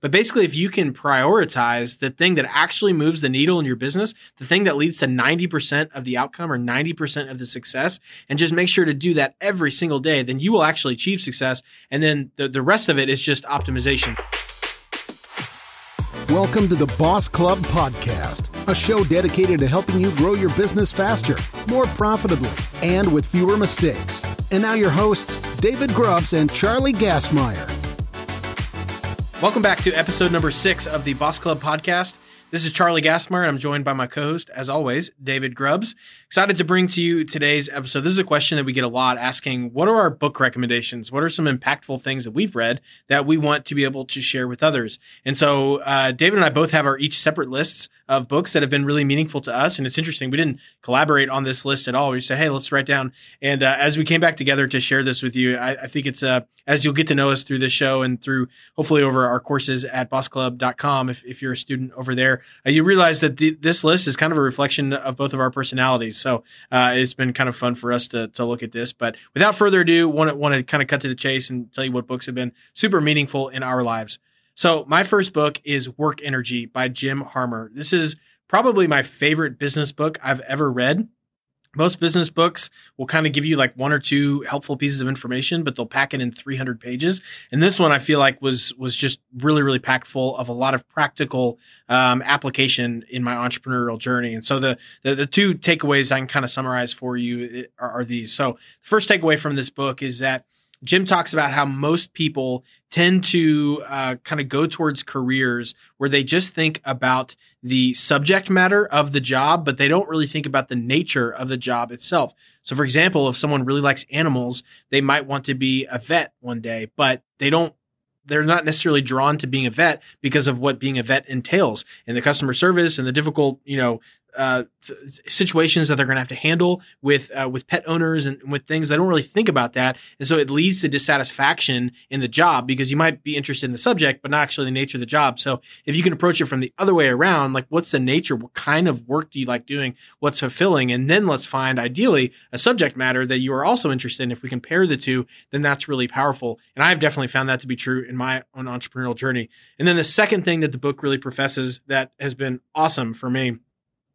But basically, if you can prioritize the thing that actually moves the needle in your business, the thing that leads to 90% of the outcome or 90% of the success, and just make sure to do that every single day, then you will actually achieve success. And then the, the rest of it is just optimization. Welcome to the Boss Club Podcast, a show dedicated to helping you grow your business faster, more profitably, and with fewer mistakes. And now, your hosts, David Grubbs and Charlie Gassmeyer. Welcome back to episode number six of the Boss Club Podcast. This is Charlie Gassmeyer, and I'm joined by my co host, as always, David Grubbs. Excited to bring to you today's episode. This is a question that we get a lot asking What are our book recommendations? What are some impactful things that we've read that we want to be able to share with others? And so, uh, David and I both have our each separate lists of books that have been really meaningful to us. And it's interesting, we didn't collaborate on this list at all. We just said, Hey, let's write down. And uh, as we came back together to share this with you, I, I think it's, uh, as you'll get to know us through this show and through hopefully over our courses at bossclub.com, if, if you're a student over there, uh, you realize that the, this list is kind of a reflection of both of our personalities. So uh, it's been kind of fun for us to, to look at this. But without further ado, want to, want to kind of cut to the chase and tell you what books have been super meaningful in our lives. So my first book is Work Energy by Jim Harmer. This is probably my favorite business book I've ever read most business books will kind of give you like one or two helpful pieces of information but they'll pack it in 300 pages. And this one i feel like was was just really really packed full of a lot of practical um, application in my entrepreneurial journey. And so the, the, the two takeaways i can kind of summarize for you are, are these. So the first takeaway from this book is that Jim talks about how most people tend to uh, kind of go towards careers where they just think about the subject matter of the job, but they don't really think about the nature of the job itself. So, for example, if someone really likes animals, they might want to be a vet one day, but they don't they're not necessarily drawn to being a vet because of what being a vet entails and the customer service and the difficult, you know, uh, situations that they're going to have to handle with uh, with pet owners and with things. They don't really think about that, and so it leads to dissatisfaction in the job because you might be interested in the subject, but not actually the nature of the job. So if you can approach it from the other way around, like what's the nature? What kind of work do you like doing? What's fulfilling? And then let's find ideally a subject matter that you are also interested in. If we compare the two, then that's really powerful. And I've definitely found that to be true in my own entrepreneurial journey. And then the second thing that the book really professes that has been awesome for me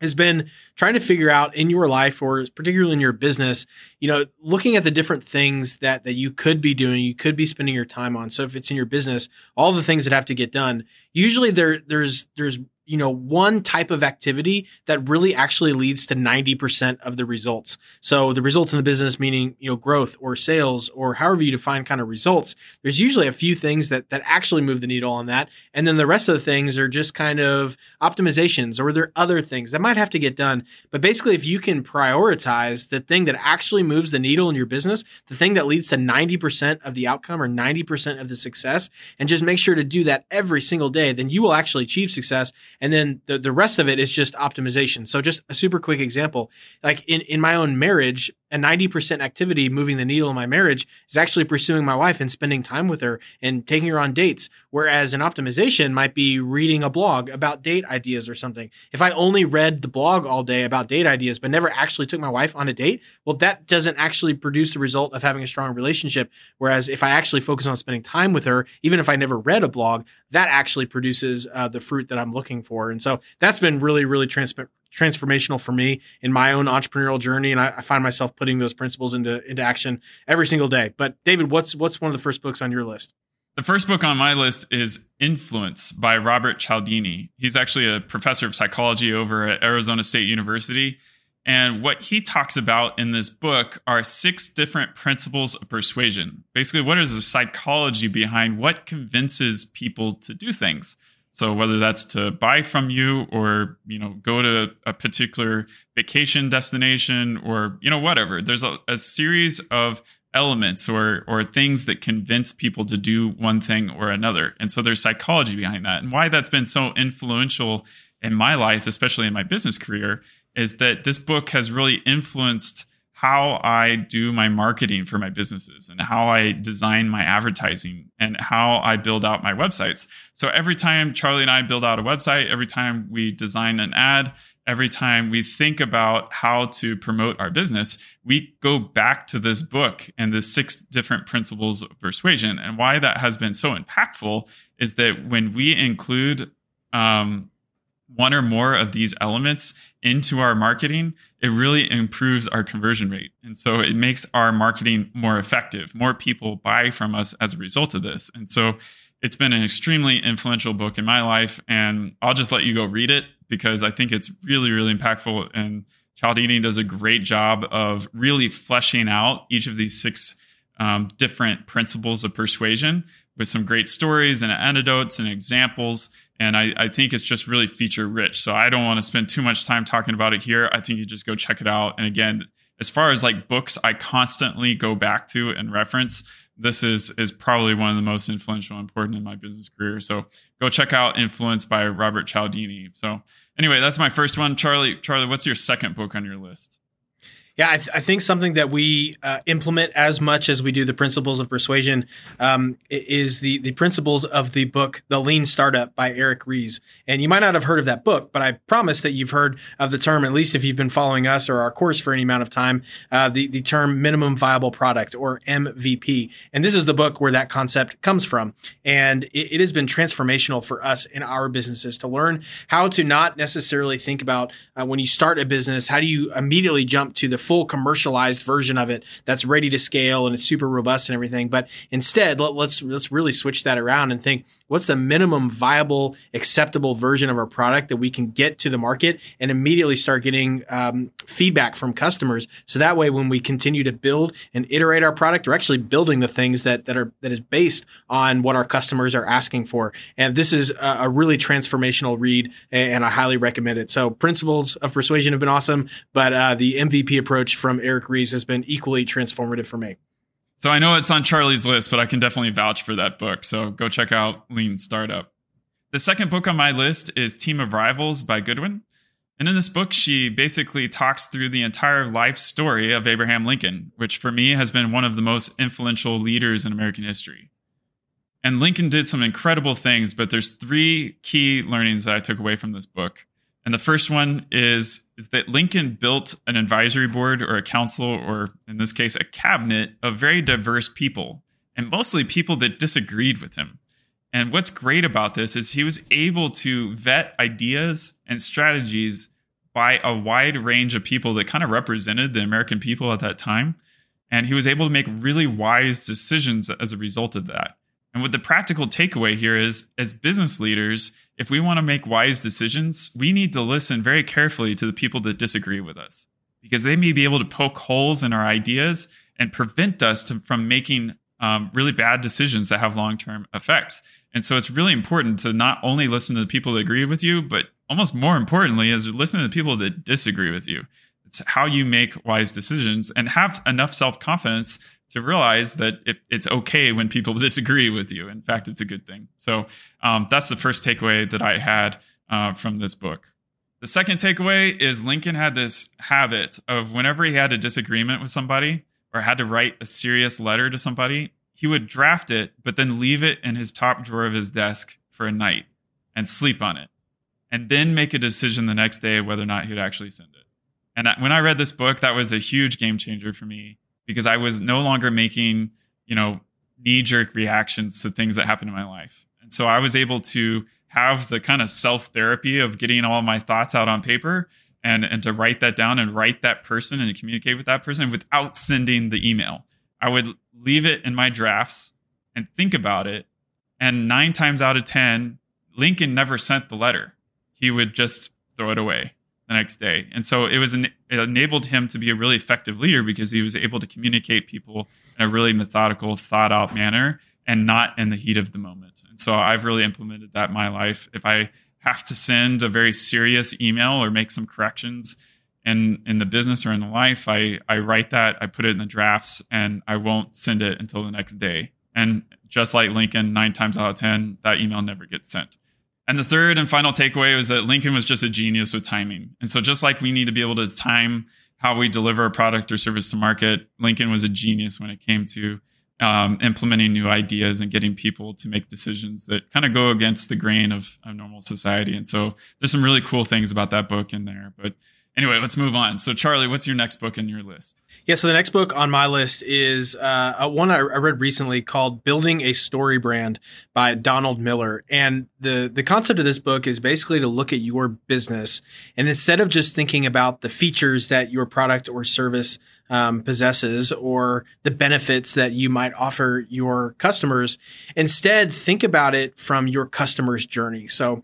has been trying to figure out in your life or particularly in your business you know looking at the different things that that you could be doing you could be spending your time on. So if it's in your business all the things that have to get done usually there there's there's you know, one type of activity that really actually leads to 90% of the results. So the results in the business, meaning, you know, growth or sales or however you define kind of results, there's usually a few things that, that actually move the needle on that. And then the rest of the things are just kind of optimizations or there are other things that might have to get done. But basically, if you can prioritize the thing that actually moves the needle in your business, the thing that leads to 90% of the outcome or 90% of the success, and just make sure to do that every single day, then you will actually achieve success and then the, the rest of it is just optimization. So just a super quick example, like in, in my own marriage, a 90% activity moving the needle in my marriage is actually pursuing my wife and spending time with her and taking her on dates. Whereas an optimization might be reading a blog about date ideas or something. If I only read the blog all day about date ideas, but never actually took my wife on a date, well, that doesn't actually produce the result of having a strong relationship. Whereas if I actually focus on spending time with her, even if I never read a blog, that actually produces uh, the fruit that I'm looking for. And so that's been really, really transparent transformational for me in my own entrepreneurial journey, and I, I, find myself putting those principles into into action every single day. But David, what's what's one of the first books on your list? The first book on my list is Influence by Robert Cialdini. He's actually a professor of psychology over at Arizona State University. And what he talks about in this book are six different principles of persuasion. Basically, what is the psychology behind what convinces people to do things? So whether that's to buy from you or, you know, go to a particular vacation destination or, you know, whatever, there's a, a series of elements or or things that convince people to do one thing or another. And so there's psychology behind that. And why that's been so influential in my life, especially in my business career, is that this book has really influenced how I do my marketing for my businesses and how I design my advertising and how I build out my websites. So every time Charlie and I build out a website, every time we design an ad, every time we think about how to promote our business, we go back to this book and the six different principles of persuasion. And why that has been so impactful is that when we include um, one or more of these elements into our marketing, it really improves our conversion rate. And so it makes our marketing more effective. More people buy from us as a result of this. And so it's been an extremely influential book in my life. And I'll just let you go read it because I think it's really, really impactful. And Cialdini does a great job of really fleshing out each of these six um, different principles of persuasion with some great stories and anecdotes and examples and I, I, think it's just really feature rich. So I don't want to spend too much time talking about it here. I think you just go check it out. And again, as far as like books, I constantly go back to and reference. This is is probably one of the most influential, important in my business career. So go check out "Influence" by Robert Cialdini. So anyway, that's my first one. Charlie, Charlie, what's your second book on your list? Yeah, I, th- I, think something that we uh, implement as much as we do the principles of persuasion um, is the the principles of the book "The Lean Startup" by Eric Ries. And you might not have heard of that book, but I promise that you've heard of the term, at least if you've been following us or our course for any amount of time, uh, the the term minimum viable product or MVP. And this is the book where that concept comes from. And it, it has been transformational for us in our businesses to learn how to not necessarily think about uh, when you start a business, how do you immediately jump to the full commercialized version of it that's ready to scale and it's super robust and everything. But instead, let, let's let's really switch that around and think what's the minimum viable, acceptable version of our product that we can get to the market and immediately start getting um, feedback from customers. So that way, when we continue to build and iterate our product, we're actually building the things that that are that is based on what our customers are asking for. And this is a, a really transformational read, and I highly recommend it. So, principles of persuasion have been awesome, but uh, the MVP approach from Eric Ries has been equally transformative for me. So I know it's on Charlie's list, but I can definitely vouch for that book. So go check out Lean Startup. The second book on my list is Team of Rivals by Goodwin. And in this book, she basically talks through the entire life story of Abraham Lincoln, which for me has been one of the most influential leaders in American history. And Lincoln did some incredible things, but there's three key learnings that I took away from this book. And the first one is, is that Lincoln built an advisory board or a council, or in this case, a cabinet of very diverse people, and mostly people that disagreed with him. And what's great about this is he was able to vet ideas and strategies by a wide range of people that kind of represented the American people at that time. And he was able to make really wise decisions as a result of that. And what the practical takeaway here is as business leaders, if we want to make wise decisions, we need to listen very carefully to the people that disagree with us because they may be able to poke holes in our ideas and prevent us to, from making um, really bad decisions that have long term effects. And so it's really important to not only listen to the people that agree with you, but almost more importantly, is listen to the people that disagree with you. It's how you make wise decisions and have enough self confidence to realize that it, it's okay when people disagree with you. In fact, it's a good thing. So um, that's the first takeaway that I had uh, from this book. The second takeaway is Lincoln had this habit of whenever he had a disagreement with somebody or had to write a serious letter to somebody, he would draft it, but then leave it in his top drawer of his desk for a night and sleep on it, and then make a decision the next day whether or not he'd actually send it. And when I read this book, that was a huge game changer for me because I was no longer making, you know, knee jerk reactions to things that happened in my life. And so I was able to have the kind of self therapy of getting all my thoughts out on paper and, and to write that down and write that person and communicate with that person without sending the email. I would leave it in my drafts and think about it. And nine times out of 10, Lincoln never sent the letter. He would just throw it away the next day. And so it was an, it enabled him to be a really effective leader because he was able to communicate people in a really methodical, thought out manner and not in the heat of the moment. And so I've really implemented that in my life. If I have to send a very serious email or make some corrections in in the business or in the life, I I write that, I put it in the drafts and I won't send it until the next day. And just like Lincoln, 9 times out of 10, that email never gets sent. And the third and final takeaway was that Lincoln was just a genius with timing. And so, just like we need to be able to time how we deliver a product or service to market, Lincoln was a genius when it came to um, implementing new ideas and getting people to make decisions that kind of go against the grain of, of normal society. And so there's some really cool things about that book in there. But anyway, let's move on. So, Charlie, what's your next book in your list? Yeah, so the next book on my list is uh, one I read recently called "Building a Story Brand" by Donald Miller. And the the concept of this book is basically to look at your business and instead of just thinking about the features that your product or service um, possesses or the benefits that you might offer your customers, instead think about it from your customer's journey. So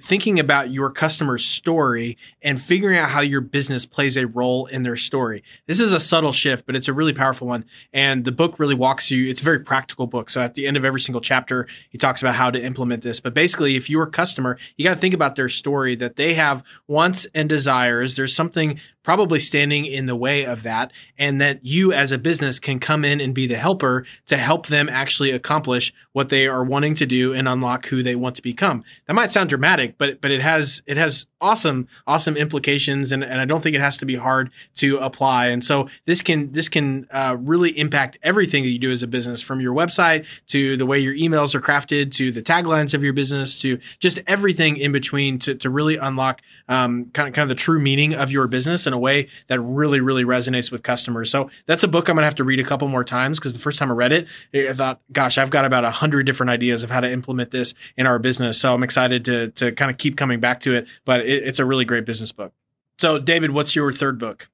thinking about your customer's story and figuring out how your business plays a role in their story. This is a subtle shift, but it's a really powerful one. And the book really walks you, it's a very practical book. So at the end of every single chapter, he talks about how to implement this. But basically, if you're a customer, you got to think about their story that they have wants and desires. There's something probably standing in the way of that and that you as a business can come in and be the helper to help them actually accomplish what they are wanting to do and unlock who they want to become. That might sound dramatic, but but it has it has awesome awesome implications and, and I don't think it has to be hard to apply. And so this can this can uh, really impact everything that you do as a business from your website to the way your emails are crafted to the taglines of your business to just everything in between to, to really unlock um, kind of kind of the true meaning of your business in a way that really, really resonates with customers. So that's a book I'm going to have to read a couple more times because the first time I read it, eh, I thought, gosh, I've got about a hundred different ideas of how to implement this in our business. So I'm excited to, to kind of keep coming back to it, but it, it's a really great business book. So David, what's your third book?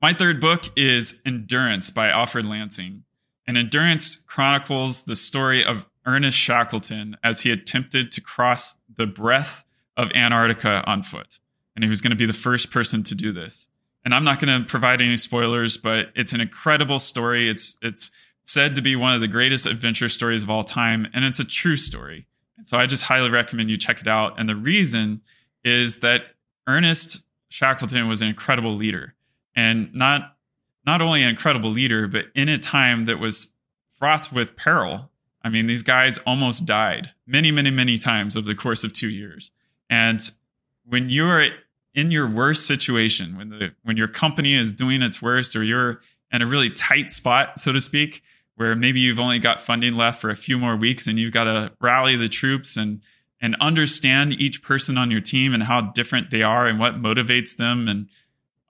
My third book is Endurance by Alfred Lansing. And Endurance chronicles the story of Ernest Shackleton as he attempted to cross the breadth of Antarctica on foot and he was going to be the first person to do this. And I'm not going to provide any spoilers, but it's an incredible story. It's it's said to be one of the greatest adventure stories of all time, and it's a true story. So I just highly recommend you check it out. And the reason is that Ernest Shackleton was an incredible leader, and not not only an incredible leader, but in a time that was fraught with peril. I mean, these guys almost died many, many, many times over the course of two years. And when you're in your worst situation, when the when your company is doing its worst, or you're in a really tight spot, so to speak, where maybe you've only got funding left for a few more weeks, and you've got to rally the troops and and understand each person on your team and how different they are and what motivates them and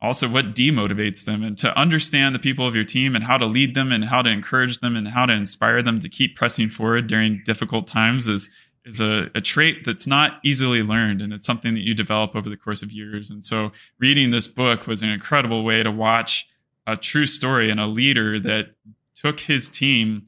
also what demotivates them. And to understand the people of your team and how to lead them and how to encourage them and how to inspire them to keep pressing forward during difficult times is is a, a trait that's not easily learned and it's something that you develop over the course of years. And so reading this book was an incredible way to watch a true story and a leader that took his team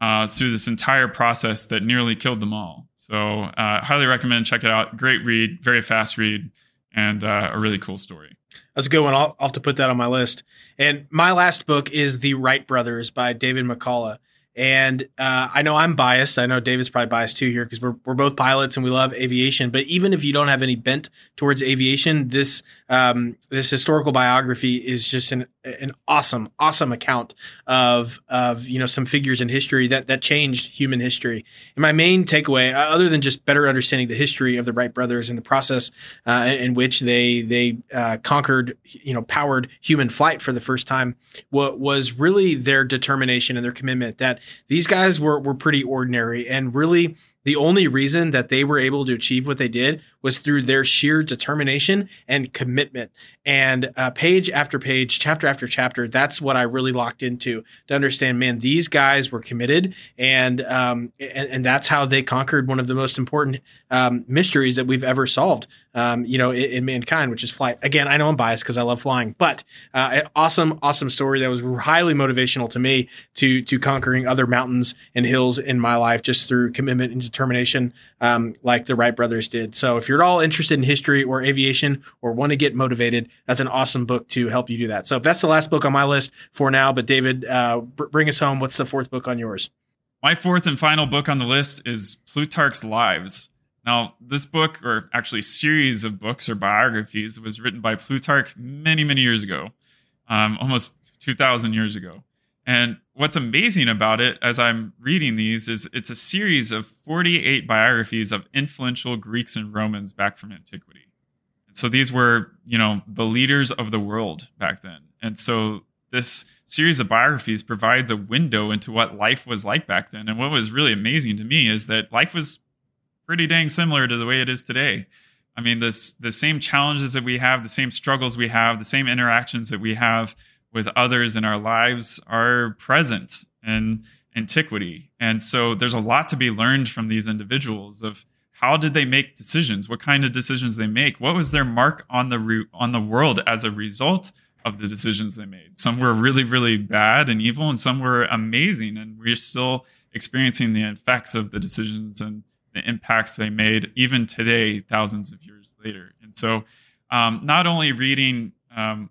uh, through this entire process that nearly killed them all. So uh, highly recommend check it out. Great read, very fast read, and uh, a really cool story. That's a good one. I'll, I'll have to put that on my list. And my last book is The Wright Brothers by David McCullough. And uh, I know I'm biased. I know David's probably biased too here because we're, we're both pilots and we love aviation. But even if you don't have any bent towards aviation, this um, this historical biography is just an an awesome, awesome account of of you know some figures in history that that changed human history. And my main takeaway, uh, other than just better understanding the history of the Wright brothers and the process uh, in which they they uh, conquered, you know, powered human flight for the first time, what was really their determination and their commitment that these guys were were pretty ordinary and really the only reason that they were able to achieve what they did was through their sheer determination and commitment. And uh, page after page, chapter after chapter, that's what I really locked into to understand. Man, these guys were committed, and um, and, and that's how they conquered one of the most important um, mysteries that we've ever solved. Um, you know, in, in, mankind, which is flight. Again, I know I'm biased because I love flying, but uh, awesome, awesome story that was highly motivational to me to to conquering other mountains and hills in my life just through commitment and determination, um, like the Wright brothers did. So if you're at all interested in history or aviation or want to get motivated, that's an awesome book to help you do that. So that's the last book on my list for now. But David, uh, br- bring us home. What's the fourth book on yours? My fourth and final book on the list is Plutarch's Lives. Now, this book, or actually series of books or biographies, was written by Plutarch many, many years ago, um, almost 2,000 years ago. And what's amazing about it as I'm reading these is it's a series of 48 biographies of influential Greeks and Romans back from antiquity. So these were, you know, the leaders of the world back then. And so this series of biographies provides a window into what life was like back then. And what was really amazing to me is that life was pretty dang similar to the way it is today. I mean, this the same challenges that we have, the same struggles we have, the same interactions that we have with others in our lives are present in antiquity. And so there's a lot to be learned from these individuals of how did they make decisions? What kind of decisions they make? What was their mark on the re- on the world as a result of the decisions they made? Some were really really bad and evil and some were amazing and we're still experiencing the effects of the decisions and the impacts they made even today thousands of years later. And so um, not only reading um,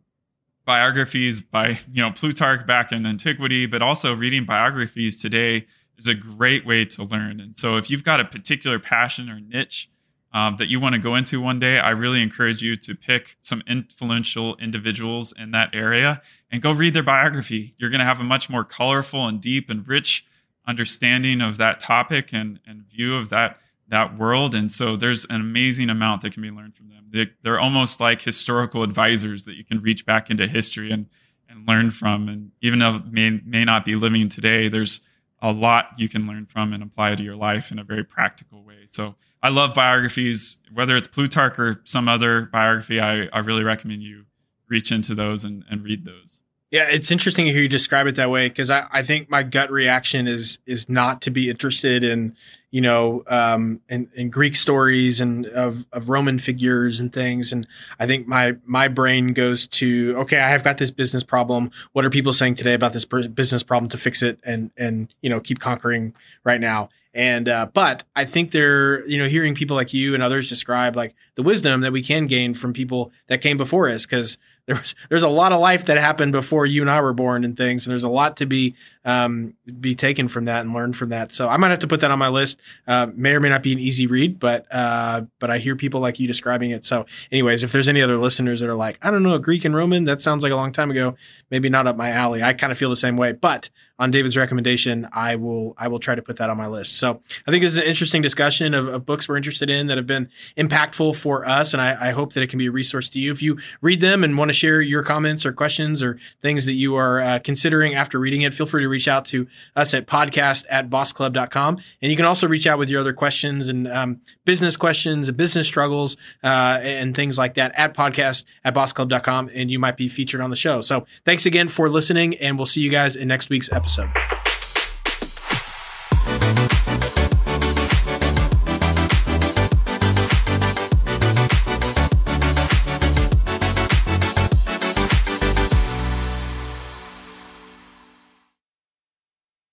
biographies by you know Plutarch back in antiquity, but also reading biographies today is a great way to learn. And so if you've got a particular passion or niche um, that you want to go into one day, I really encourage you to pick some influential individuals in that area and go read their biography. You're going to have a much more colorful and deep and rich understanding of that topic and, and view of that that world. And so there's an amazing amount that can be learned from them. They, they're almost like historical advisors that you can reach back into history and, and learn from. And even though may, may not be living today, there's a lot you can learn from and apply to your life in a very practical way. So I love biographies, whether it's Plutarch or some other biography, I, I really recommend you reach into those and, and read those. Yeah, it's interesting to hear you describe it that way because I, I think my gut reaction is is not to be interested in you know um, in, in Greek stories and of, of Roman figures and things, and I think my my brain goes to okay, I have got this business problem. What are people saying today about this business problem to fix it and and you know keep conquering right now? And uh, but I think they're you know hearing people like you and others describe like the wisdom that we can gain from people that came before us because there's there's a lot of life that happened before you and I were born and things, and there's a lot to be um, be taken from that and learned from that. So I might have to put that on my list. Uh, may or may not be an easy read, but uh, but I hear people like you describing it. So, anyways, if there's any other listeners that are like, I don't know, Greek and Roman, that sounds like a long time ago, maybe not up my alley. I kind of feel the same way, but on David's recommendation, I will I will try to put that on my list. So I think this is an interesting discussion of, of books we're interested in that have been impactful for us, and I, I hope that it can be a resource to you. If you read them and want to share your comments or questions or things that you are uh, considering after reading it, feel free to reach out to us at podcast at bossclub.com. And you can also reach out with your other questions and um, business questions business struggles uh, and things like that at podcast at bossclub.com. And you might be featured on the show. So thanks again for listening, and we'll see you guys in next week's episode.